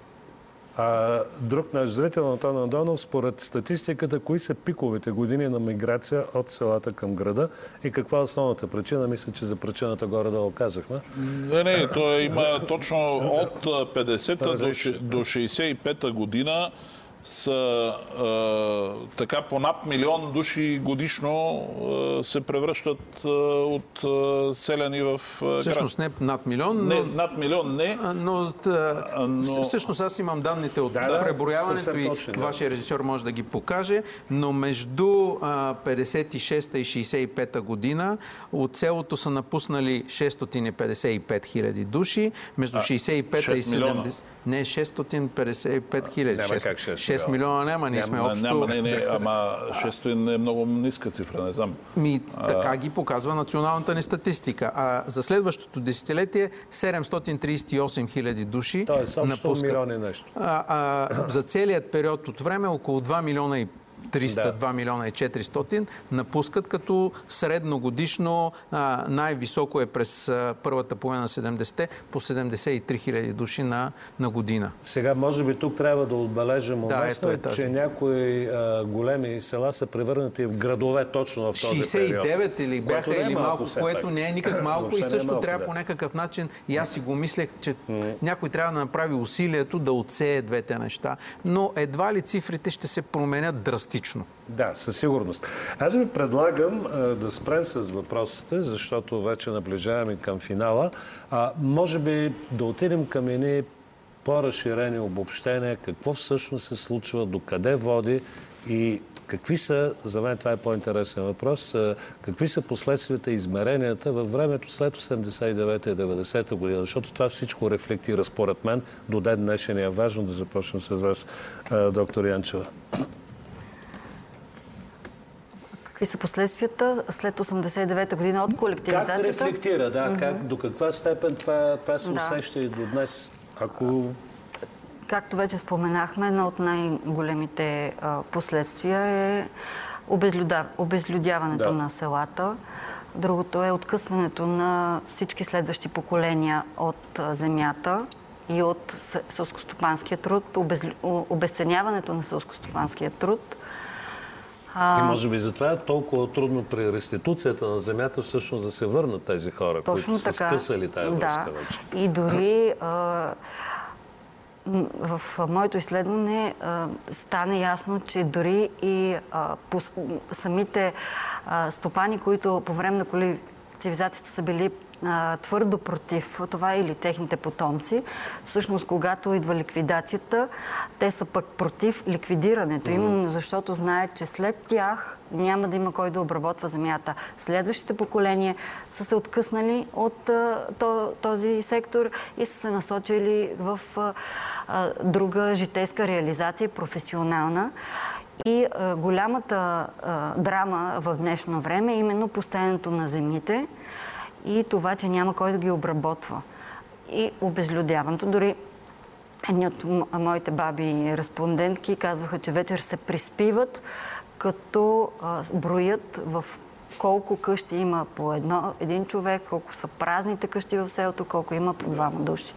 А друг наш зрител, Антон Андонов, според статистиката, кои са пиковите години на миграция от селата към града и каква е основната причина? Мисля, че за причината горе-долу казахме. Не, не, то има точно от 50-та до 65-та година са е, така по над милион души годишно е, се превръщат е, от е, селяни в е. Всъщност не над милион, но... Не, над милион не. Но, а, но- всъщност аз имам данните от Да, да, преброяването и точни, да. вашия режисьор може да ги покаже, но между а, 56-та и 65-та година от селото са напуснали 655 хиляди души, между 65-та и 6 милиона. 70... Не, 655 хиляди. Няма как 6 6 милиона няма, ние сме Няма, общо... няма, не, не, ама 600 е много ниска цифра, не знам. Ми, така ги показва националната ни статистика. А за следващото десетилетие 738 хиляди души Тоест, напускат. милиони нещо. А, а, за целият период от време около 2 милиона и 300, Да. 2 милиона и 400 напускат, като средногодишно най-високо е през първата половина на 70-те по 73 хиляди души на, на година. Сега, може би тук трябва да отбележим уместно, ето е че някои а, големи села са превърнати в градове точно в този период. 69 или бяха Което е или малко, все което не е никак <clears throat> малко и е също малко, трябва да. по някакъв начин, и аз си го мислех, че някой трябва да направи усилието да отсее двете неща, но едва ли цифрите ще се променят драстично. Да, със сигурност. Аз ви предлагам а, да спрем с въпросите, защото вече наближаваме към финала. А, може би да отидем към едни по-разширени обобщения, какво всъщност се случва, докъде води и какви са, за мен това е по-интересен въпрос, какви са последствията и измеренията във времето след 89-та и 90-та година, защото това всичко рефлектира според мен до ден днешен е важно да започнем с вас, доктор Янчева. Какви са последствията след 89-та година от Как колективизацията? рефлектира, да, как, до каква степен това, това се Да. усеща и до днес? Ако Както вече споменахме, едно от най-големите последствия е обезлюда... обезлюдяването Да. на селата. Другото е откъсването на всички следващи поколения от земята и от селскостопанския труд, обезценяването на селскостопанския труд. И може би затова е толкова трудно при реституцията на земята всъщност да се върнат тези хора, Точно които са така. скъсали тази връзка да. вече. И дори а, в моето изследване а, стана ясно, че дори и а, по, самите а, стопани, които по време на колективизацията са били а, твърдо против това или техните потомци, всъщност когато идва ликвидацията, те са пък против ликвидирането, именно защото знаят, че след тях няма да има кой да обработва земята. Следващите поколения са се откъснали от а, то, този сектор и са се насочили в а, друга житейска реализация, професионална. И а, голямата а, драма в днешно време е именно постоянното на земите и това, че няма кой да ги обработва. И обезлюдяването. Дори Едни от моите баби респондентки казваха, че вечер се приспиват, като а, броят в колко къщи има по едно, един човек, колко са празните къщи в селото, колко има по двама души.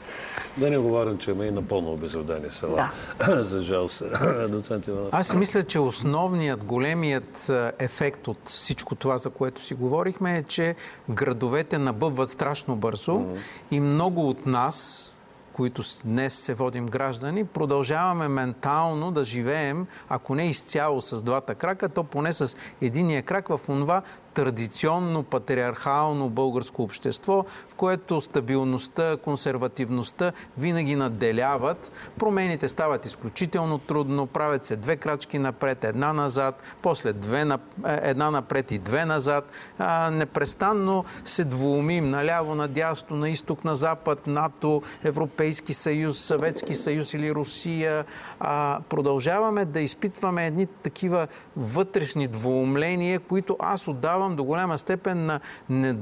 Да не говорим, че има и напълно обезлюдени села. <laughs> За жал се. <laughs> Доцент Иванов. Аз си мисля, че основният, големият ефект от всичко това, за което си говорихме, е, че градовете набъбват страшно бързо и много от нас, които днес се водим граждани, продължаваме ментално да живеем, ако не изцяло с двата крака, то поне с единия крак в онова традиционно патриархално българско общество, в което стабилността, консервативността винаги надделяват. Промените стават изключително трудно, правят се две крачки напред, една назад, после две, е, една напред и две назад. А, непрестанно се двумим наляво, надясно, на изток, на запад, НАТО, Европейски съюз, Съветски съюз или Русия. А, продължаваме да изпитваме едни такива вътрешни двоумления, които аз отдавам до голяма степен на не,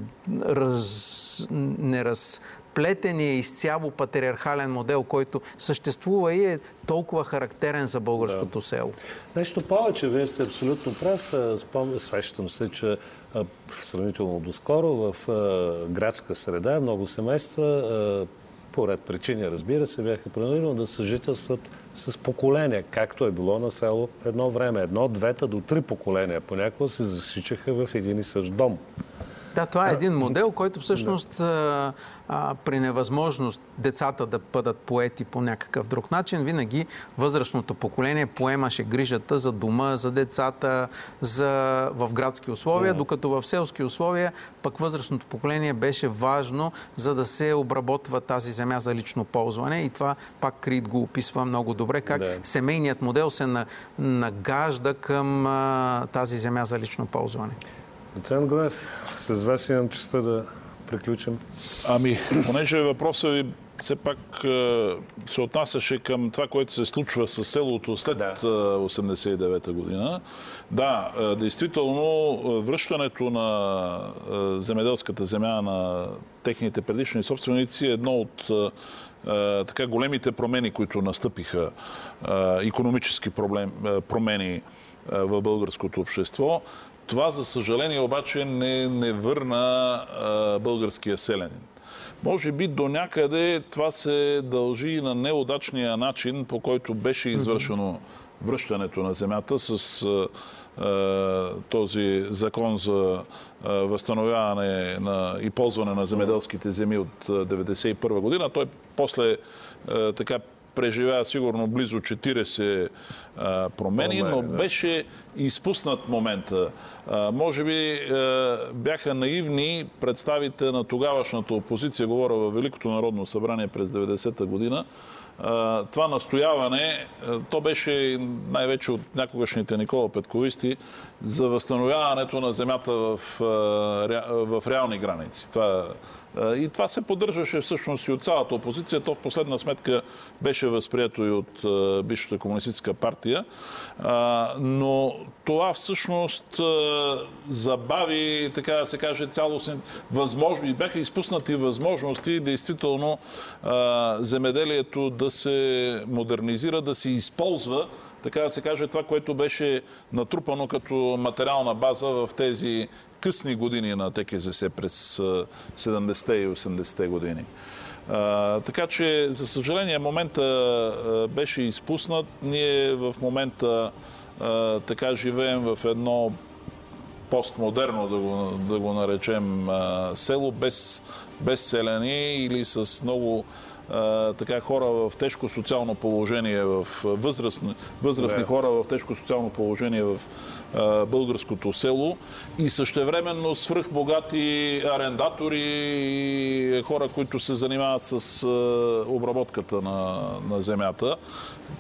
раз, неразплетения изцяло патриархален модел, който съществува и е толкова характерен за българското село. Нещо повече, вие сте абсолютно прав. А, Спом... Сещам се, че а, сравнително доскоро в а, градска среда много семейства, а, по ред причини, разбира се, бяха принудени да съжителстват с поколения, както е било на село едно време. Едно, двете до три поколения. Понякога се засичаха в един и същ дом. Да, това е един модел, който всъщност а, а, при невъзможност децата да бъдат поети по някакъв друг начин, винаги възрастното поколение поемаше грижата за дома, за децата, за, в градски условия, докато в селски условия пък възрастното поколение беше важно, за да се обработва тази земя за лично ползване. И това пак Крит го описва много добре, как Да. семейният модел се на, нагажда към а, тази земя за лично ползване. Доцент Гоев, с вас имам честа да приключим. Ами, понеже въпросът ви все пак е, се отнасяше към това, което се случва с селото след Да. е, 89-та година. Да, е, действително е, връщането на е, земеделската земя на техните предишни собственици е едно от е, е, така големите промени, които настъпиха, економически проблем, е, промени е, в българското общество. Това, за съжаление, обаче не, не върна е, българския селянин. Може би до някъде това се дължи и на неудачния начин, по който беше извършено връщането на земята с е, този закон за е, възстановяване на, и ползване на земеделските земи от 1991 година. Той после така преживя сигурно близо 40 а, промени, но беше изпуснат момента. А, може би а, бяха наивни представите на тогавашната опозиция, говоря във Великото народно събрание през 90-та година, това настояване, то беше най-вече от някогашните Никола Петковисти за възстановяването на земята в, реални граници. Това, а, и това се поддържаше всъщност и от цялата опозиция. То в последна сметка беше възприето и от бившата комунистическа партия. Но това всъщност забави, така да се каже, цялостни възможности. Бяха изпуснати възможности действително земеделието да се модернизира, да се използва така да се каже, това, което беше натрупано като материална база в тези късни години на ТКЗС през а, 70-те и 80-те години. А, така че, за съжаление, момента а, беше изпуснат. Ние в момента а, така живеем в едно постмодерно, да го, да го наречем, село без, без селяни или с много така хора в тежко социално положение, в възрастни, възрастни хора в тежко социално положение в а, българското село и същевременно свръхбогати арендатори и хора, които се занимават с а, обработката на, на земята.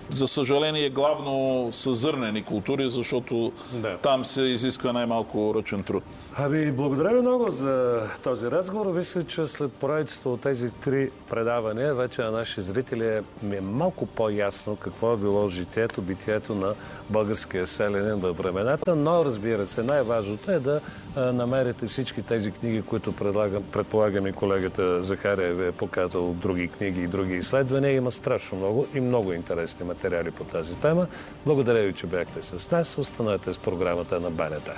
За съжаление, главно с зърнени култури, защото Да. там се изисква най-малко ръчен труд. Ами, благодаря ви много за този разговор. Мисля, че след поредицата от тези три предавания, вече на наши зрители е- малко по-ясно какво е било житието, битието на българския селянин във времената, но разбира се, най-важното е да намерите всички тези книги, които предлагам, предполагам и колегата Захария ви е показал други книги и други изследвания. Има страшно много и много интересни материали по тази тема. Благодаря ви, че бяхте с нас. Останете с програмата на БНТ.